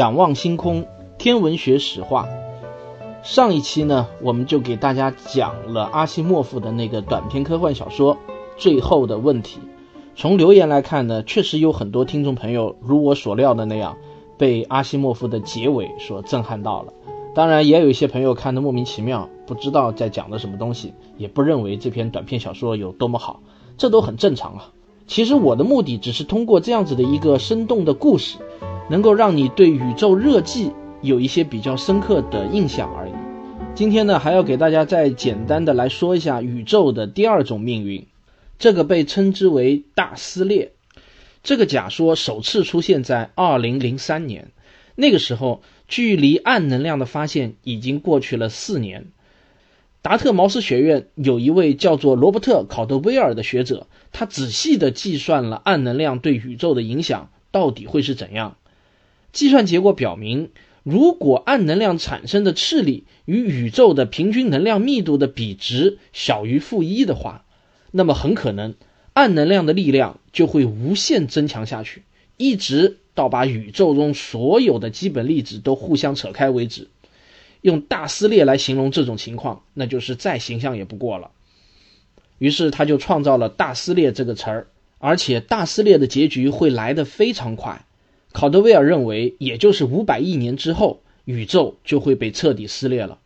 仰望星空，天文学史话。上一期呢，我们就给大家讲了阿西莫夫的那个短篇科幻小说《最后的问题》。从留言来看呢，确实有很多听众朋友如我所料的那样，被阿西莫夫的结尾所震撼到了。当然，也有一些朋友看得莫名其妙，不知道在讲的什么东西，也不认为这篇短篇小说有多么好，这都很正常啊。其实我的目的只是通过这样子的一个生动的故事。能够让你对宇宙热寂有一些比较深刻的印象而已。今天呢，还要给大家再简单的来说一下宇宙的第二种命运，这个被称之为大撕裂。这个假说首次出现在二零零三年，那个时候距离暗能量的发现已经过去了四年。达特茅斯学院有一位叫做罗伯特考德威尔的学者，他仔细的计算了暗能量对宇宙的影响到底会是怎样。计算结果表明，如果暗能量产生的斥力与宇宙的平均能量密度的比值小于负一的话，那么很可能暗能量的力量就会无限增强下去，一直到把宇宙中所有的基本粒子都互相扯开为止。用大撕裂来形容这种情况，那就是再形象也不过了。于是他就创造了“大撕裂”这个词儿，而且大撕裂的结局会来得非常快。考德威尔认为，也就是五百亿年之后，宇宙就会被彻底撕裂了。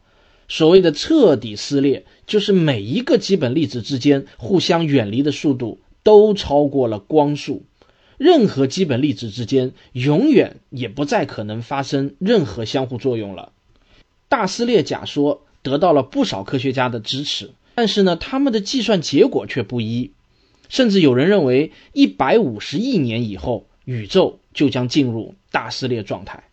所谓的彻底撕裂，就是每一个基本粒子之间互相远离的速度都超过了光速，任何基本粒子之间永远也不再可能发生任何相互作用了。大撕裂假说得到了不少科学家的支持，但是呢，他们的计算结果却不一，甚至有人认为，一百五十亿年以后。宇宙就将进入大撕裂状态。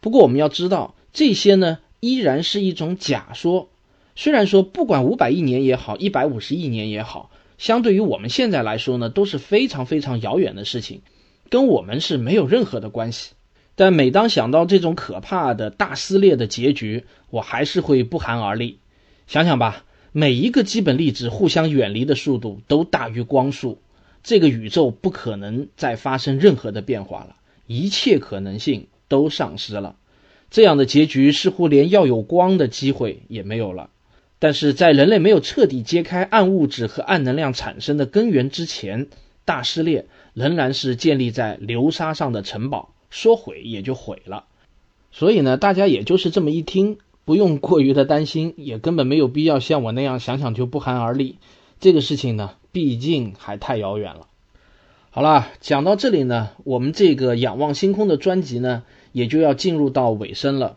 不过，我们要知道，这些呢依然是一种假说。虽然说，不管五百亿年也好，一百五十亿年也好，相对于我们现在来说呢，都是非常非常遥远的事情，跟我们是没有任何的关系。但每当想到这种可怕的大撕裂的结局，我还是会不寒而栗。想想吧，每一个基本粒子互相远离的速度都大于光速。这个宇宙不可能再发生任何的变化了，一切可能性都丧失了。这样的结局似乎连要有光的机会也没有了。但是在人类没有彻底揭开暗物质和暗能量产生的根源之前，大撕裂仍然是建立在流沙上的城堡，说毁也就毁了。所以呢，大家也就是这么一听，不用过于的担心，也根本没有必要像我那样想想就不寒而栗。这个事情呢。毕竟还太遥远了。好了，讲到这里呢，我们这个仰望星空的专辑呢，也就要进入到尾声了。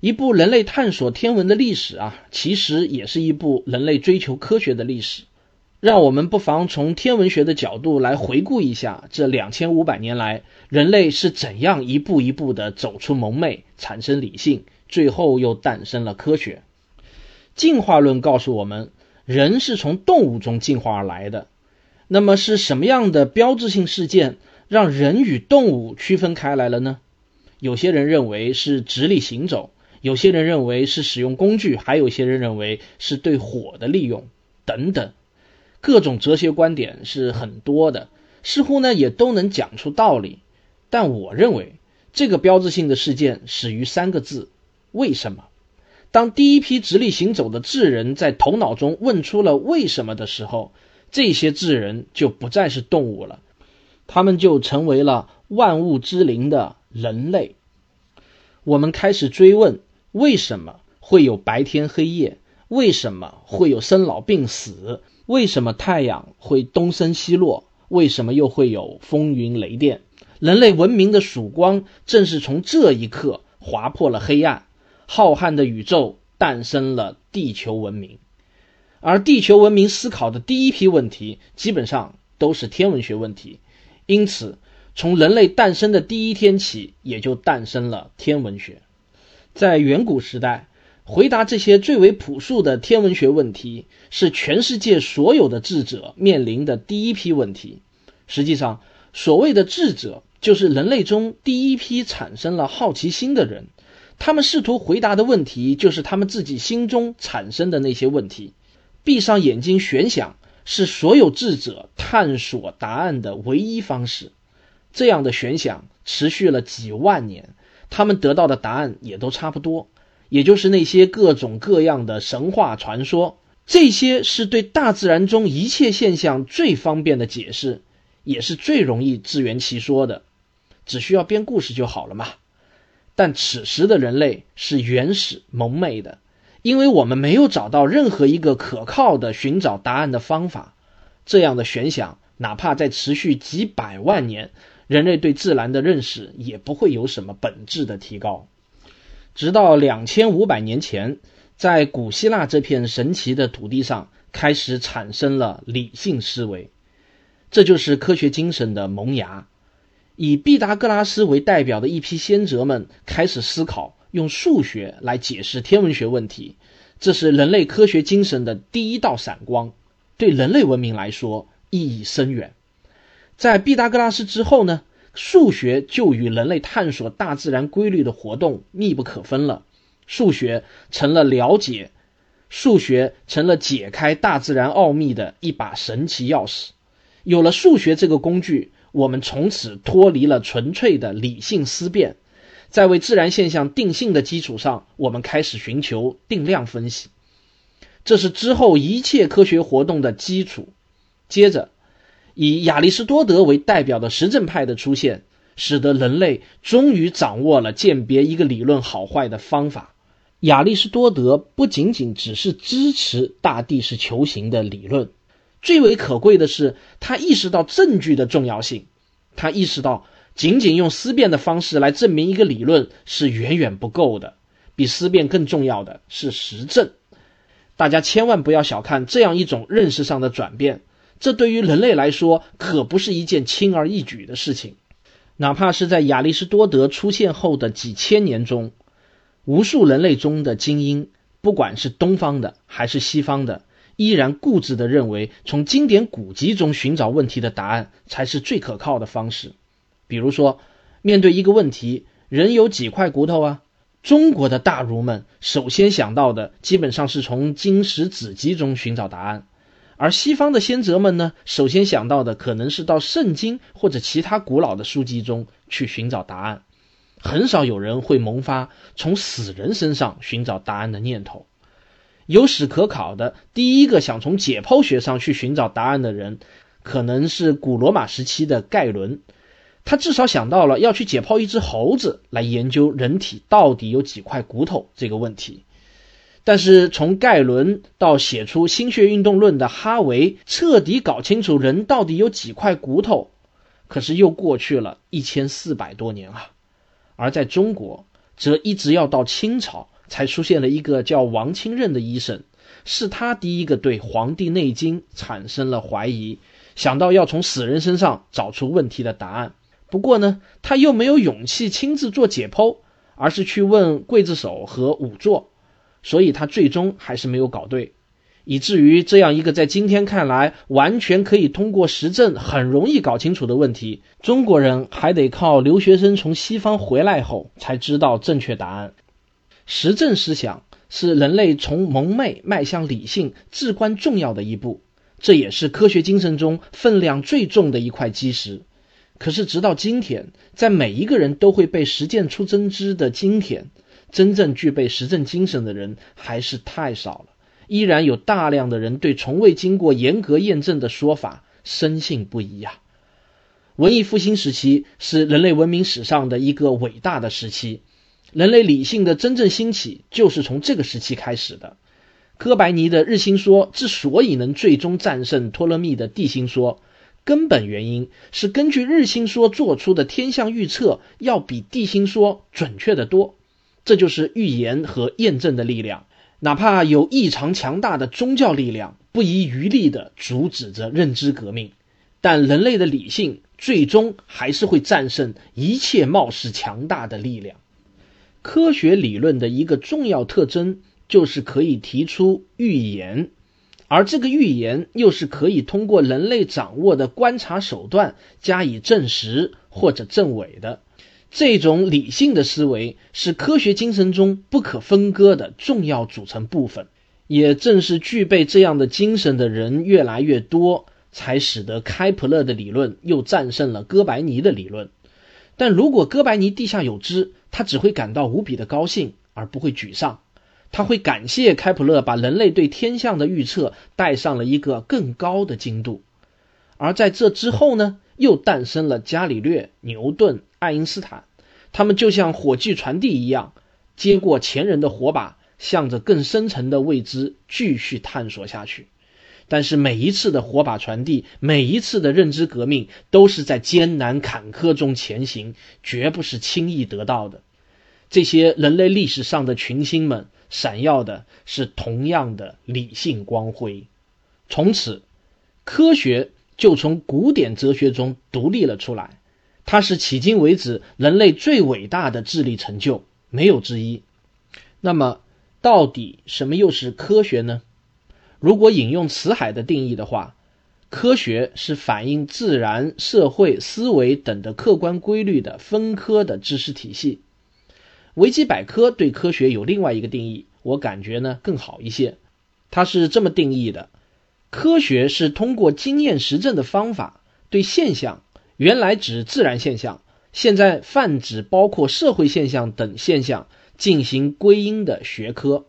一部人类探索天文的历史啊，其实也是一部人类追求科学的历史。让我们不妨从天文学的角度来回顾一下这两千五百年来，人类是怎样一步一步的走出蒙昧，产生理性，最后又诞生了科学。进化论告诉我们。人是从动物中进化而来的，那么是什么样的标志性事件让人与动物区分开来了呢？有些人认为是直立行走，有些人认为是使用工具，还有些人认为是对火的利用等等，各种哲学观点是很多的，似乎呢也都能讲出道理。但我认为这个标志性的事件始于三个字：为什么？当第一批直立行走的智人在头脑中问出了为什么的时候，这些智人就不再是动物了，他们就成为了万物之灵的人类。我们开始追问：为什么会有白天黑夜？为什么会有生老病死？为什么太阳会东升西落？为什么又会有风云雷电？人类文明的曙光正是从这一刻划破了黑暗。浩瀚的宇宙诞生了地球文明，而地球文明思考的第一批问题基本上都是天文学问题，因此从人类诞生的第一天起，也就诞生了天文学。在远古时代，回答这些最为朴素的天文学问题，是全世界所有的智者面临的第一批问题。实际上，所谓的智者，就是人类中第一批产生了好奇心的人。他们试图回答的问题，就是他们自己心中产生的那些问题。闭上眼睛悬想，是所有智者探索答案的唯一方式。这样的悬想持续了几万年，他们得到的答案也都差不多，也就是那些各种各样的神话传说。这些是对大自然中一切现象最方便的解释，也是最容易自圆其说的。只需要编故事就好了嘛。但此时的人类是原始蒙昧的，因为我们没有找到任何一个可靠的寻找答案的方法。这样的悬想，哪怕在持续几百万年，人类对自然的认识也不会有什么本质的提高。直到两千五百年前，在古希腊这片神奇的土地上，开始产生了理性思维，这就是科学精神的萌芽。以毕达哥拉斯为代表的一批先哲们开始思考用数学来解释天文学问题，这是人类科学精神的第一道闪光，对人类文明来说意义深远。在毕达哥拉斯之后呢，数学就与人类探索大自然规律的活动密不可分了。数学成了了解，数学成了解开大自然奥秘的一把神奇钥匙。有了数学这个工具。我们从此脱离了纯粹的理性思辨，在为自然现象定性的基础上，我们开始寻求定量分析，这是之后一切科学活动的基础。接着，以亚里士多德为代表的实证派的出现，使得人类终于掌握了鉴别一个理论好坏的方法。亚里士多德不仅仅只是支持大地是球形的理论。最为可贵的是，他意识到证据的重要性。他意识到，仅仅用思辨的方式来证明一个理论是远远不够的，比思辨更重要的是实证。大家千万不要小看这样一种认识上的转变，这对于人类来说可不是一件轻而易举的事情。哪怕是在亚里士多德出现后的几千年中，无数人类中的精英，不管是东方的还是西方的。依然固执地认为，从经典古籍中寻找问题的答案才是最可靠的方式。比如说，面对一个问题，人有几块骨头啊？中国的大儒们首先想到的，基本上是从经史子集中寻找答案；而西方的先哲们呢，首先想到的可能是到圣经或者其他古老的书籍中去寻找答案。很少有人会萌发从死人身上寻找答案的念头。有史可考的第一个想从解剖学上去寻找答案的人，可能是古罗马时期的盖伦。他至少想到了要去解剖一只猴子来研究人体到底有几块骨头这个问题。但是从盖伦到写出心血运动论的哈维，彻底搞清楚人到底有几块骨头，可是又过去了一千四百多年啊。而在中国，则一直要到清朝。才出现了一个叫王清任的医生，是他第一个对《黄帝内经》产生了怀疑，想到要从死人身上找出问题的答案。不过呢，他又没有勇气亲自做解剖，而是去问刽子手和仵作，所以他最终还是没有搞对，以至于这样一个在今天看来完全可以通过实证很容易搞清楚的问题，中国人还得靠留学生从西方回来后才知道正确答案。实证思想是人类从蒙昧迈向理性至关重要的一步，这也是科学精神中分量最重的一块基石。可是，直到今天，在每一个人都会被实践出真知的今天，真正具备实证精神的人还是太少了。依然有大量的人对从未经过严格验证的说法深信不疑呀。文艺复兴时期是人类文明史上的一个伟大的时期。人类理性的真正兴起，就是从这个时期开始的。哥白尼的日心说之所以能最终战胜托勒密的地心说，根本原因是根据日心说做出的天象预测要比地心说准确得多。这就是预言和验证的力量。哪怕有异常强大的宗教力量，不遗余力地阻止着认知革命，但人类的理性最终还是会战胜一切貌似强大的力量。科学理论的一个重要特征就是可以提出预言，而这个预言又是可以通过人类掌握的观察手段加以证实或者证伪的。这种理性的思维是科学精神中不可分割的重要组成部分。也正是具备这样的精神的人越来越多，才使得开普勒的理论又战胜了哥白尼的理论。但如果哥白尼地下有知，他只会感到无比的高兴，而不会沮丧。他会感谢开普勒把人类对天象的预测带上了一个更高的精度。而在这之后呢，又诞生了伽利略、牛顿、爱因斯坦，他们就像火炬传递一样，接过前人的火把。向着更深层的未知继续探索下去，但是每一次的火把传递，每一次的认知革命，都是在艰难坎坷中前行，绝不是轻易得到的。这些人类历史上的群星们，闪耀的是同样的理性光辉。从此，科学就从古典哲学中独立了出来，它是迄今为止人类最伟大的智力成就，没有之一。那么，到底什么又是科学呢？如果引用辞海的定义的话，科学是反映自然、社会、思维等的客观规律的分科的知识体系。维基百科对科学有另外一个定义，我感觉呢更好一些。它是这么定义的：科学是通过经验实证的方法，对现象（原来指自然现象，现在泛指包括社会现象等现象）。进行归因的学科，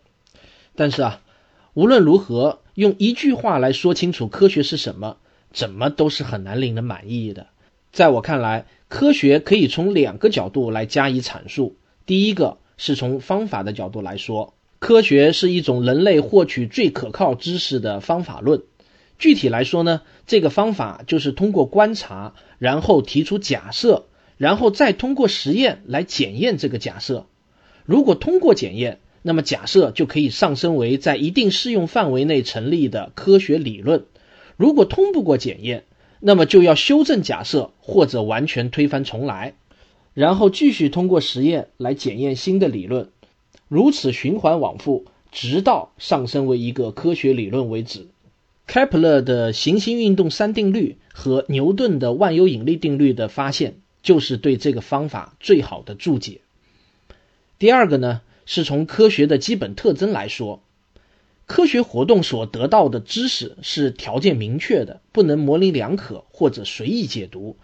但是啊，无论如何，用一句话来说清楚科学是什么，怎么都是很难令人满意的。在我看来，科学可以从两个角度来加以阐述。第一个是从方法的角度来说，科学是一种人类获取最可靠知识的方法论。具体来说呢，这个方法就是通过观察，然后提出假设，然后再通过实验来检验这个假设。如果通过检验，那么假设就可以上升为在一定适用范围内成立的科学理论；如果通不过检验，那么就要修正假设或者完全推翻重来，然后继续通过实验来检验新的理论，如此循环往复，直到上升为一个科学理论为止。开普勒的行星运动三定律和牛顿的万有引力定律的发现，就是对这个方法最好的注解。第二个呢，是从科学的基本特征来说，科学活动所得到的知识是条件明确的，不能模棱两可或者随意解读，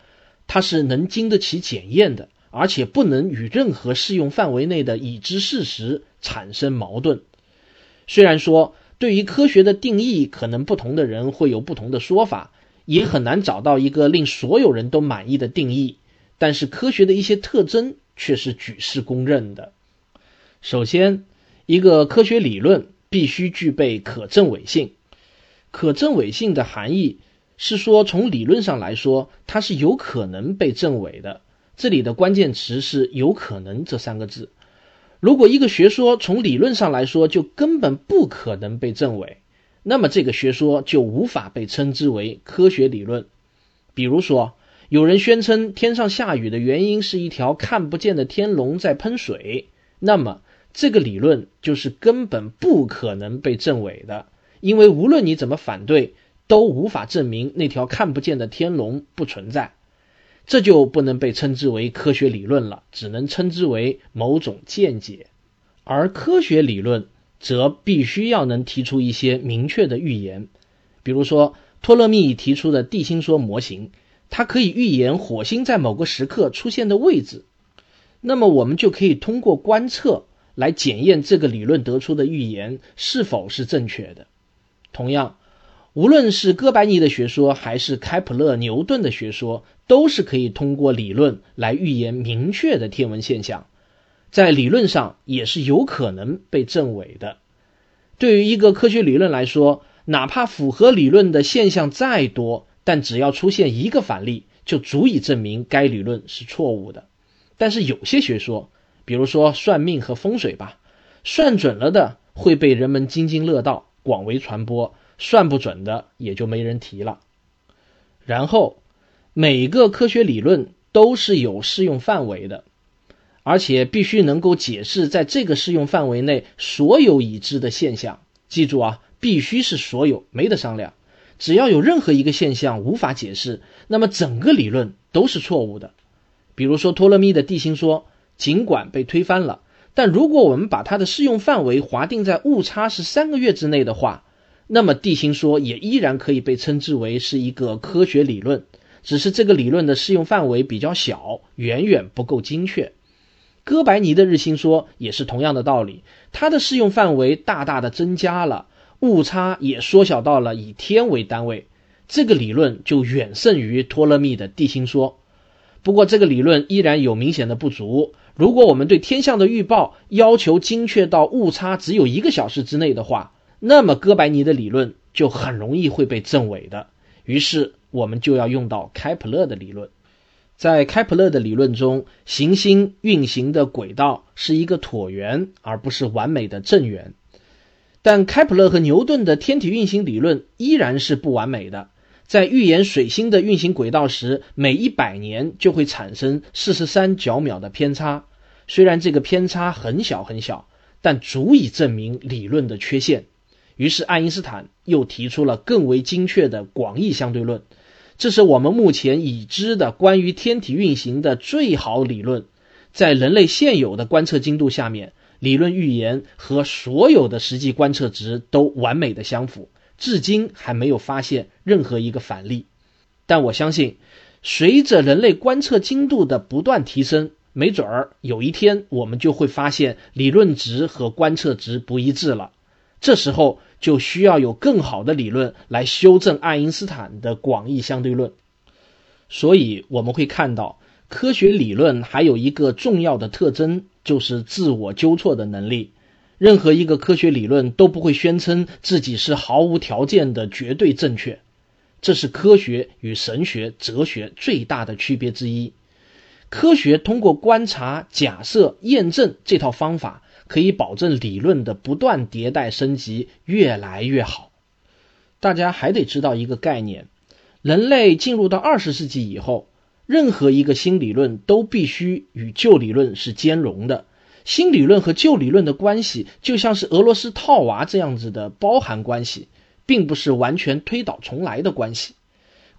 它是能经得起检验的，而且不能与任何适用范围内的已知事实产生矛盾。虽然说对于科学的定义，可能不同的人会有不同的说法，也很难找到一个令所有人都满意的定义，但是科学的一些特征却是举世公认的。首先，一个科学理论必须具备可证伪性。可证伪性的含义是说，从理论上来说，它是有可能被证伪的。这里的关键词是“有可能”这三个字。如果一个学说从理论上来说就根本不可能被证伪，那么这个学说就无法被称之为科学理论。比如说，有人宣称天上下雨的原因是一条看不见的天龙在喷水，那么。这个理论就是根本不可能被证伪的，因为无论你怎么反对，都无法证明那条看不见的天龙不存在，这就不能被称之为科学理论了，只能称之为某种见解。而科学理论则必须要能提出一些明确的预言，比如说托勒密提出的地心说模型，它可以预言火星在某个时刻出现的位置，那么我们就可以通过观测。来检验这个理论得出的预言是否是正确的。同样，无论是哥白尼的学说还是开普勒、牛顿的学说，都是可以通过理论来预言明确的天文现象，在理论上也是有可能被证伪的。对于一个科学理论来说，哪怕符合理论的现象再多，但只要出现一个反例，就足以证明该理论是错误的。但是有些学说，比如说算命和风水吧，算准了的会被人们津津乐道，广为传播；算不准的也就没人提了。然后每个科学理论都是有适用范围的，而且必须能够解释在这个适用范围内所有已知的现象。记住啊，必须是所有，没得商量。只要有任何一个现象无法解释，那么整个理论都是错误的。比如说托勒密的地心说，尽管被推翻了，但如果我们把它的适用范围划定在误差是三个月之内的话，那么地心说也依然可以被称之为是一个科学理论，只是这个理论的适用范围比较小，远远不够精确。哥白尼的日心说也是同样的道理，它的适用范围大大的增加了，误差也缩小到了以天为单位，这个理论就远胜于托勒密的地心说。不过这个理论依然有明显的不足，如果我们对天象的预报要求精确到误差只有一个小时之内的话。那么哥白尼的理论就很容易会被证伪的，于是我们就要用到开普勒的理论。在开普勒的理论中，行星运行的轨道是一个椭圆，而不是完美的正圆。但开普勒和牛顿的天体运行理论依然是不完美的。在预言水星的运行轨道时，每一百年就会产生四十三角秒的偏差。虽然这个偏差很小很小，但足以证明理论的缺陷。于是，爱因斯坦又提出了更为精确的广义相对论，这是我们目前已知的关于天体运行的最好理论。在人类现有的观测精度下面，理论预言和所有的实际观测值都完美的相符，至今还没有发现任何一个反例。但我相信，随着人类观测精度的不断提升，没准儿有一天我们就会发现理论值和观测值不一致了。这时候就需要有更好的理论来修正爱因斯坦的广义相对论。所以我们会看到，科学理论还有一个重要的特征，就是自我纠错的能力。任何一个科学理论都不会宣称自己是毫无条件的绝对正确，这是科学与神学、哲学最大的区别之一。科学通过观察、假设、验证这套方法。可以保证理论的不断迭代升级，越来越好。大家还得知道一个概念：人类进入到二十世纪以后，任何一个新理论都必须与旧理论是兼容的。新理论和旧理论的关系就像是俄罗斯套娃这样子的包含关系，并不是完全推倒重来的关系。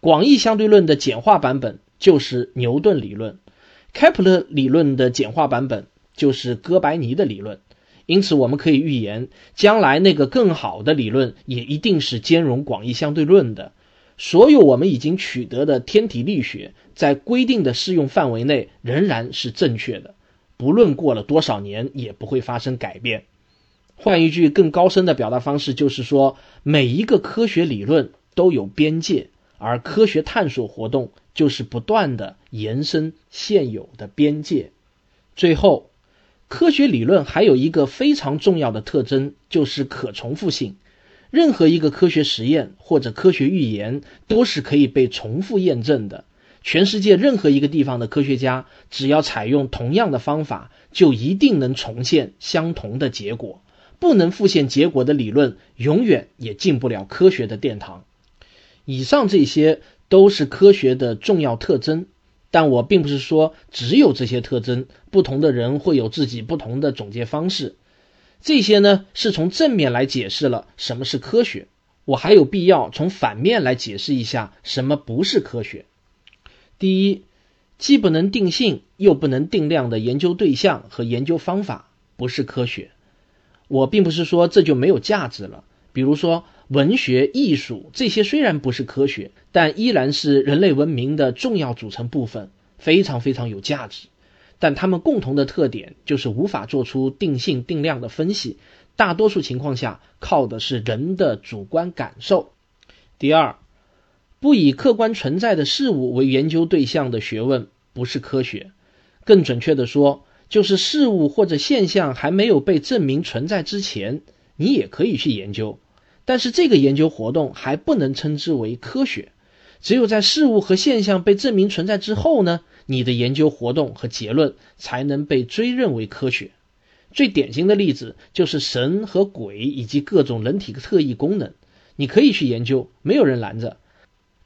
广义相对论的简化版本就是牛顿理论，开普勒理论的简化版本。就是哥白尼的理论，因此我们可以预言，将来那个更好的理论也一定是兼容广义相对论的。所有我们已经取得的天体力学，在规定的适用范围内仍然是正确的，不论过了多少年也不会发生改变。换一句更高深的表达方式，就是说，每一个科学理论都有边界，而科学探索活动就是不断的延伸现有的边界。最后。科学理论还有一个非常重要的特征，就是可重复性。任何一个科学实验或者科学预言都是可以被重复验证的。全世界任何一个地方的科学家，只要采用同样的方法，就一定能重现相同的结果。不能复现结果的理论，永远也进不了科学的殿堂。以上这些都是科学的重要特征。但我并不是说只有这些特征，不同的人会有自己不同的总结方式。这些呢是从正面来解释了什么是科学，我还有必要从反面来解释一下什么不是科学。第一，既不能定性又不能定量的研究对象和研究方法不是科学。我并不是说这就没有价值了，比如说。文学、艺术这些虽然不是科学，但依然是人类文明的重要组成部分，非常非常有价值。但它们共同的特点就是无法做出定性定量的分析，大多数情况下靠的是人的主观感受。第二，不以客观存在的事物为研究对象的学问不是科学，更准确的说，就是事物或者现象还没有被证明存在之前，你也可以去研究。但是这个研究活动还不能称之为科学，只有在事物和现象被证明存在之后呢，你的研究活动和结论才能被追认为科学。最典型的例子就是神和鬼以及各种人体特异功能，你可以去研究，没有人拦着。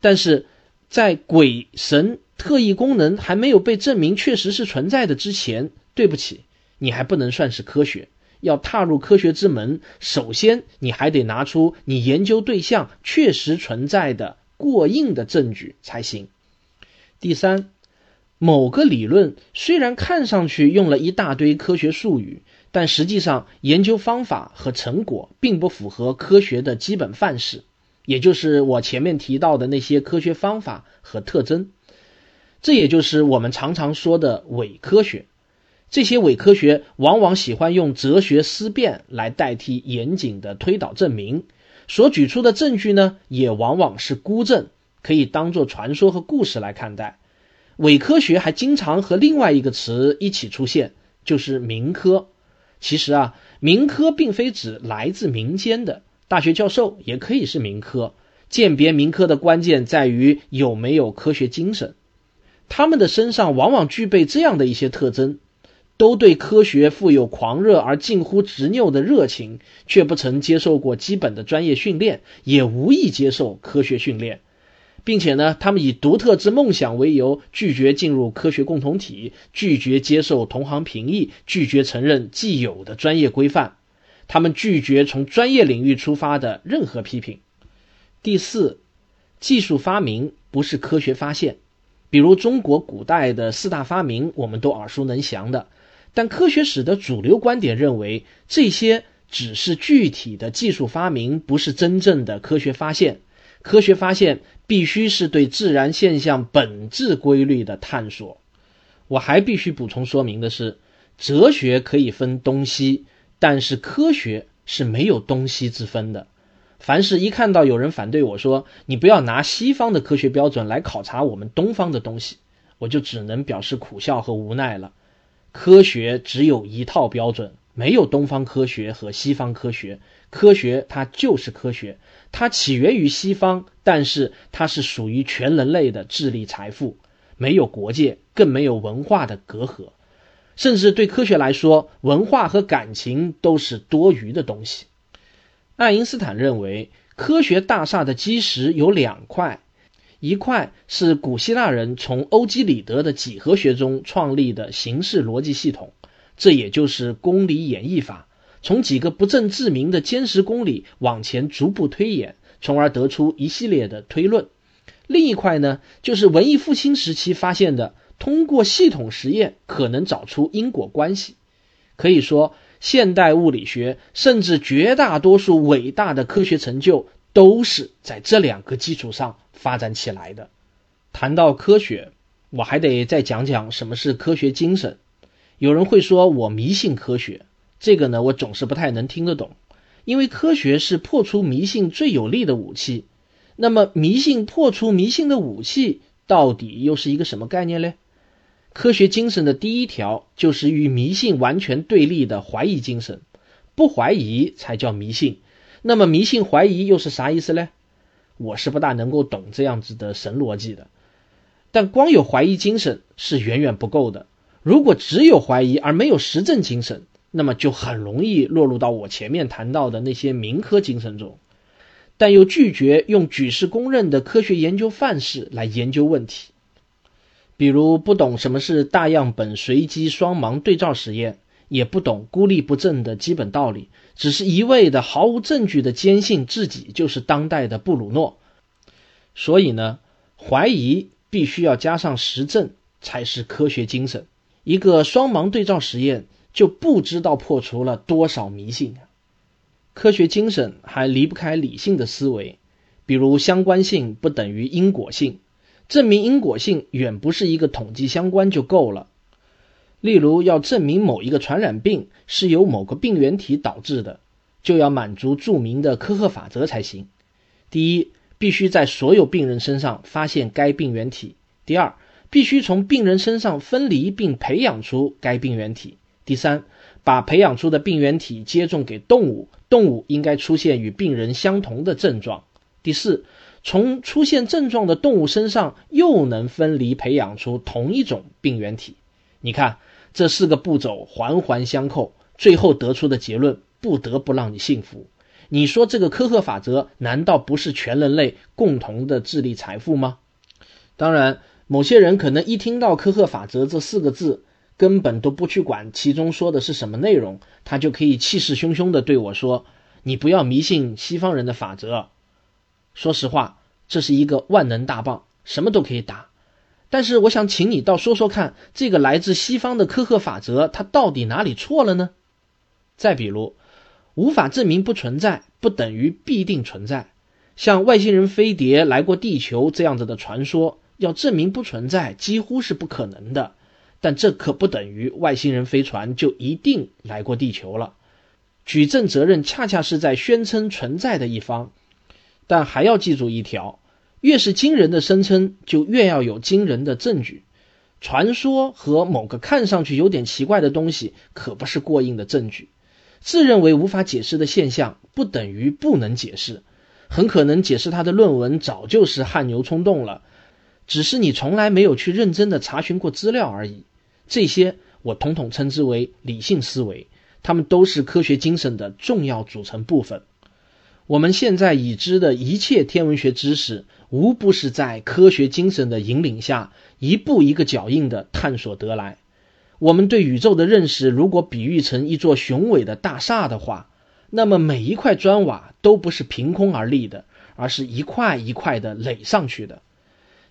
但是在鬼神特异功能还没有被证明确实是存在的之前，对不起，你还不能算是科学。要踏入科学之门，首先你还得拿出你研究对象确实存在的过硬的证据才行。第三，某个理论虽然看上去用了一大堆科学术语，但实际上研究方法和成果并不符合科学的基本范式。也就是我前面提到的那些科学方法和特征，这也就是我们常常说的伪科学。这些伪科学往往喜欢用哲学思辨来代替严谨的推导证明，所举出的证据呢，也往往是孤证，可以当做传说和故事来看待。伪科学还经常和另外一个词一起出现，就是民科。其实啊，民科并非指来自民间的。大学教授也可以是民科，鉴别民科的关键在于有没有科学精神。他们的身上往往具备这样的一些特征：都对科学富有狂热而近乎执拗的热情，却不曾接受过基本的专业训练，也无意接受科学训练，并且呢，他们以独特之梦想为由，拒绝进入科学共同体，拒绝接受同行评议，拒绝承认既有的专业规范。他们拒绝从专业领域出发的任何批评。第四，技术发明不是科学发现，比如中国古代的四大发明，我们都耳熟能详的。但科学史的主流观点认为，这些只是具体的技术发明，不是真正的科学发现。科学发现必须是对自然现象本质规律的探索。我还必须补充说明的是，哲学可以分东西。但是科学是没有东西之分的。凡是一看到有人反对我说你不要拿西方的科学标准来考察我们东方的东西，我就只能表示苦笑和无奈了。科学只有一套标准，没有东方科学和西方科学。科学它就是科学，它起源于西方，但是它是属于全人类的智力财富，没有国界，更没有文化的隔阂。甚至对科学来说，文化和感情都是多余的东西。爱因斯坦认为，科学大厦的基石有两块，一块是古希腊人从欧几里得的几何学中创立的形式逻辑系统，这也就是公理演绎法，从几个不证自明的坚实公理往前逐步推演，从而得出一系列的推论。另一块呢，就是文艺复兴时期发现的。通过系统实验可能找出因果关系，可以说现代物理学甚至绝大多数伟大的科学成就都是在这两个基础上发展起来的。谈到科学，我还得再讲讲什么是科学精神。有人会说我迷信科学，这个呢我总是不太能听得懂，因为科学是破除迷信最有力的武器。那么迷信破除迷信的武器到底又是一个什么概念嘞？科学精神的第一条就是与迷信完全对立的怀疑精神，不怀疑才叫迷信。那么迷信怀疑又是啥意思呢？我是不大能够懂这样子的神逻辑的。但光有怀疑精神是远远不够的。如果只有怀疑而没有实证精神，那么就很容易落入到我前面谈到的那些民科精神中，但又拒绝用举世公认的科学研究范式来研究问题。比如不懂什么是大样本随机双盲对照实验，也不懂孤立不振的基本道理，只是一味的毫无证据的坚信自己就是当代的布鲁诺。所以呢，怀疑必须要加上实证才是科学精神。一个双盲对照实验就不知道破除了多少迷信啊！科学精神还离不开理性的思维，比如相关性不等于因果性。证明因果性远不是一个统计相关就够了。例如，要证明某一个传染病是由某个病原体导致的，就要满足著名的科赫法则才行。第一，必须在所有病人身上发现该病原体；第二，必须从病人身上分离并培养出该病原体；第三，把培养出的病原体接种给动物，动物应该出现与病人相同的症状；第四。从出现症状的动物身上又能分离培养出同一种病原体，你看这四个步骤环环相扣，最后得出的结论不得不让你信服。你说这个科赫法则难道不是全人类共同的智力财富吗？当然，某些人可能一听到科赫法则这四个字，根本都不去管其中说的是什么内容，他就可以气势汹汹地对我说：“你不要迷信西方人的法则。”说实话，这是一个万能大棒，什么都可以打。但是我想请你倒说说看，这个来自西方的科赫法则，它到底哪里错了呢？再比如，无法证明不存在，不等于必定存在。像外星人飞碟来过地球这样子的传说，要证明不存在，几乎是不可能的。但这可不等于外星人飞船就一定来过地球了。举证责任恰恰是在宣称存在的一方。但还要记住一条。越是惊人的声称，就越要有惊人的证据。传说和某个看上去有点奇怪的东西，可不是过硬的证据。自认为无法解释的现象，不等于不能解释。很可能解释他的论文早就是汗牛充栋了，只是你从来没有去认真的查询过资料而已。这些我统统称之为理性思维，它们都是科学精神的重要组成部分。我们现在已知的一切天文学知识，无不是在科学精神的引领下，一步一个脚印的探索得来。我们对宇宙的认识，如果比喻成一座雄伟的大厦的话，那么每一块砖瓦都不是凭空而立的，而是一块一块的垒上去的。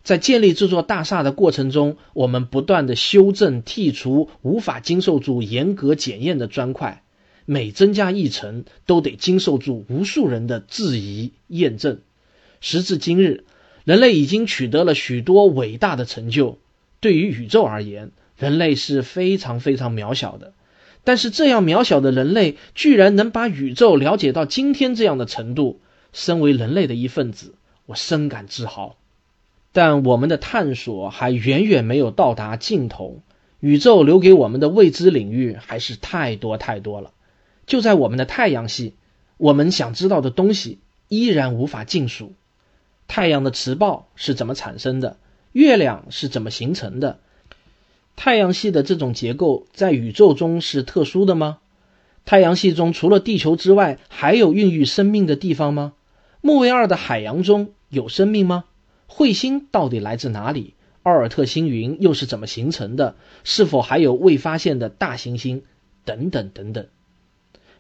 在建立这座大厦的过程中，我们不断的修正、剔除无法经受住严格检验的砖块。每增加一层，都得经受住无数人的质疑验证。时至今日，人类已经取得了许多伟大的成就。对于宇宙而言，人类是非常非常渺小的。但是，这样渺小的人类，居然能把宇宙了解到今天这样的程度。身为人类的一份子，我深感自豪。但我们的探索还远远没有到达尽头。宇宙留给我们的未知领域还是太多太多了。就在我们的太阳系，我们想知道的东西依然无法尽数。太阳的磁暴是怎么产生的？月亮是怎么形成的？太阳系的这种结构在宇宙中是特殊的吗？太阳系中除了地球之外，还有孕育生命的地方吗？木卫二的海洋中有生命吗？彗星到底来自哪里？奥尔特星云又是怎么形成的？是否还有未发现的大行星？等等等等。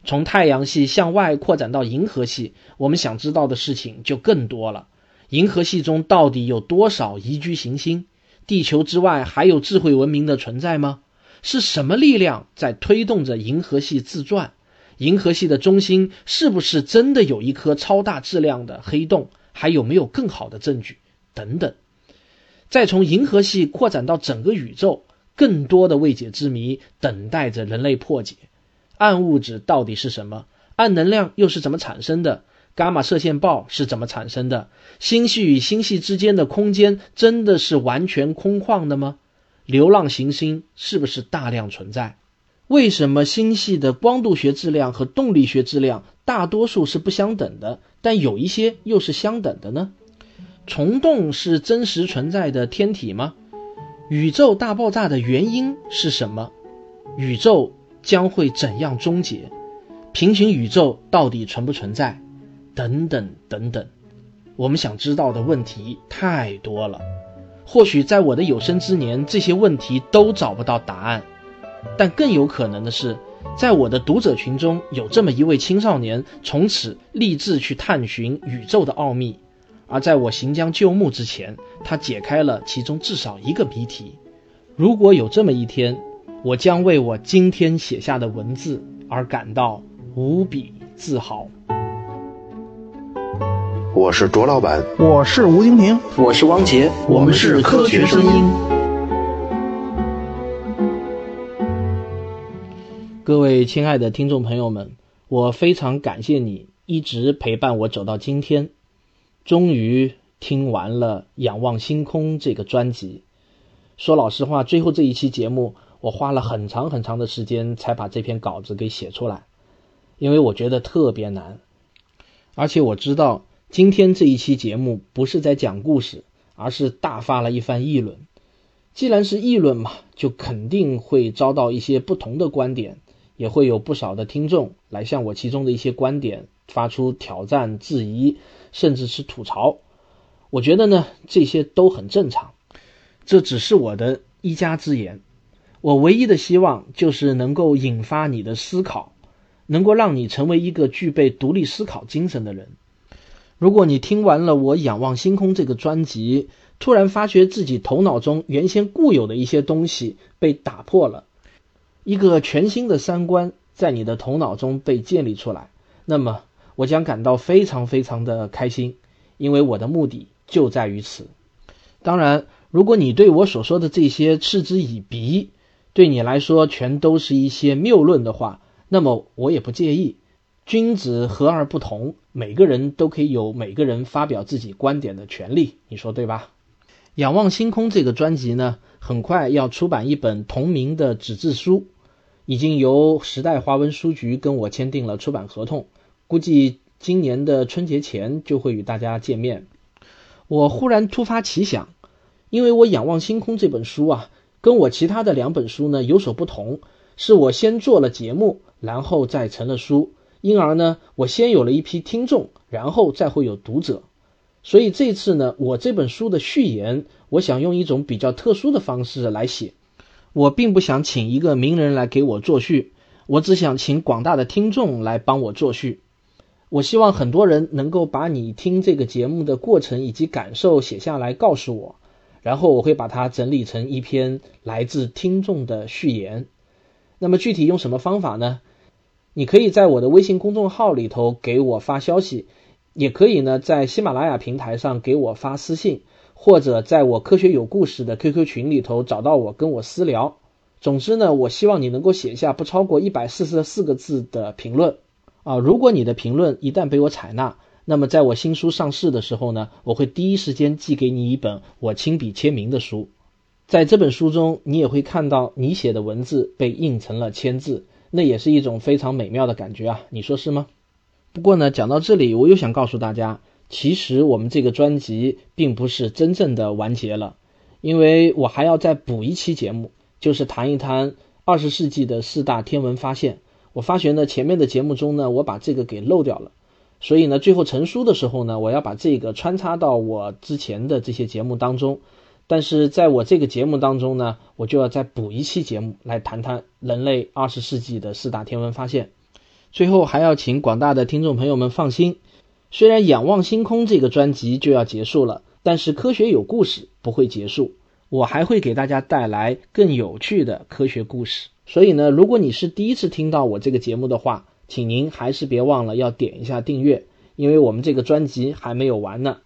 从太阳系向外扩展到银河系，我们想知道的事情就更多了。银河系中到底有多少宜居行星？地球之外还有智慧文明的存在吗？是什么力量在推动着银河系自转？银河系的中心是不是真的有一颗超大质量的黑洞？还有没有更好的证据？等等。再从银河系扩展到整个宇宙，更多的未解之谜等待着人类破解。暗物质到底是什么？暗能量又是怎么产生的？伽马射线暴是怎么产生的？星系与星系之间的空间真的是完全空旷的吗？流浪行星是不是大量存在？为什么星系的光度学质量和动力学质量大多数是不相等的，但有一些又是相等的呢？虫洞是真实存在的天体吗？宇宙大爆炸的原因是什么？宇宙？将会怎样终结？平行宇宙到底存不存在？等等等等，我们想知道的问题太多了。或许在我的有生之年，这些问题都找不到答案。但更有可能的是，在我的读者群中有这么一位青少年，从此立志去探寻宇宙的奥秘。而在我行将就木之前，他解开了其中至少一个谜题。如果有这么一天，我将为我今天写下的文字而感到无比自豪。我是卓老板，我是吴京平，我是汪杰，我们是科学声音。各位亲爱的听众朋友们，我非常感谢你一直陪伴我走到今天。终于听完了《仰望星空》这个专辑。说老实话，最后这一期节目。我花了很长很长的时间才把这篇稿子给写出来，因为我觉得特别难，而且我知道今天这一期节目不是在讲故事，而是大发了一番议论。既然是议论嘛，就肯定会遭到一些不同的观点，也会有不少的听众来向我其中的一些观点发出挑战、质疑，甚至是吐槽。我觉得呢，这些都很正常。这只是我的一家之言。我唯一的希望就是能够引发你的思考，能够让你成为一个具备独立思考精神的人。如果你听完了我《仰望星空》这个专辑，突然发觉自己头脑中原先固有的一些东西被打破了，一个全新的三观在你的头脑中被建立出来，那么我将感到非常非常的开心，因为我的目的就在于此。当然，如果你对我所说的这些嗤之以鼻，对你来说全都是一些谬论的话，那么我也不介意。君子和而不同，每个人都可以有每个人发表自己观点的权利，你说对吧？仰望星空这个专辑呢，很快要出版一本同名的纸质书，已经由时代华文书局跟我签订了出版合同，估计今年的春节前就会与大家见面。我忽然突发奇想，因为我仰望星空这本书啊，跟我其他的两本书呢有所不同，是我先做了节目，然后再成了书，因而呢，我先有了一批听众，然后再会有读者。所以这次呢，我这本书的序言，我想用一种比较特殊的方式来写。我并不想请一个名人来给我作序，我只想请广大的听众来帮我作序。我希望很多人能够把你听这个节目的过程以及感受写下来告诉我，然后我会把它整理成一篇来自听众的序言。那么具体用什么方法呢？你可以在我的微信公众号里头给我发消息。也可以呢，在喜马拉雅平台上给我发私信，或者在我科学有故事的 QQ 群里头找到我跟我私聊。总之呢，我希望你能够写下不超过一百四十四个字的评论啊。如果你的评论一旦被我采纳，那么在我新书上市的时候呢，我会第一时间寄给你一本我亲笔签名的书。在这本书中，你也会看到你写的文字被印成了签字，那也是一种非常美妙的感觉啊，你说是吗？不过呢，讲到这里，我又想告诉大家，其实我们这个专辑并不是真正的完结了，因为我还要再补一期节目，就是谈一谈二十世纪的四大天文发现。我发觉呢，前面的节目中呢，我把这个给漏掉了，所以呢，最后成书的时候呢，我要把这个穿插到我之前的这些节目当中。但是在我这个节目当中呢，我就要再补一期节目来谈谈人类二十世纪的四大天文发现。最后还要请广大的听众朋友们放心，虽然《仰望星空》这个专辑就要结束了，但是科学有故事不会结束，我还会给大家带来更有趣的科学故事。所以呢，如果你是第一次听到我这个节目的话，请您还是别忘了要点一下订阅，因为我们这个专辑还没有完呢。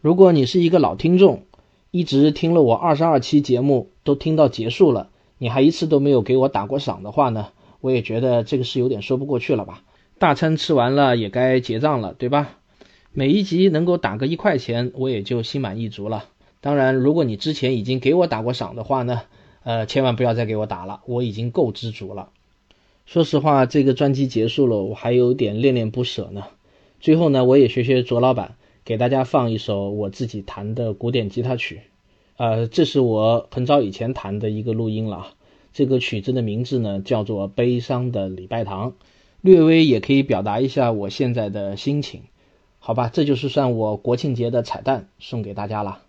如果你是一个老听众，一直听了我二十二期节目都听到结束了，你还一次都没有给我打过赏的话呢？我也觉得这个是有点说不过去了吧？大餐吃完了也该结账了，对吧？每一集能够打个一块钱，我也就心满意足了。当然，如果你之前已经给我打过赏的话呢，呃，千万不要再给我打了，我已经够知足了。说实话，这个专辑结束了，我还有点恋恋不舍呢。最后呢，我也学学卓老板，给大家放一首我自己弹的古典吉他曲。呃，这是我很早以前弹的一个录音了。这个曲子的名字呢，叫做《悲伤的礼拜堂》，略微也可以表达一下我现在的心情，好吧？这就是算我国庆节的彩蛋，送给大家了。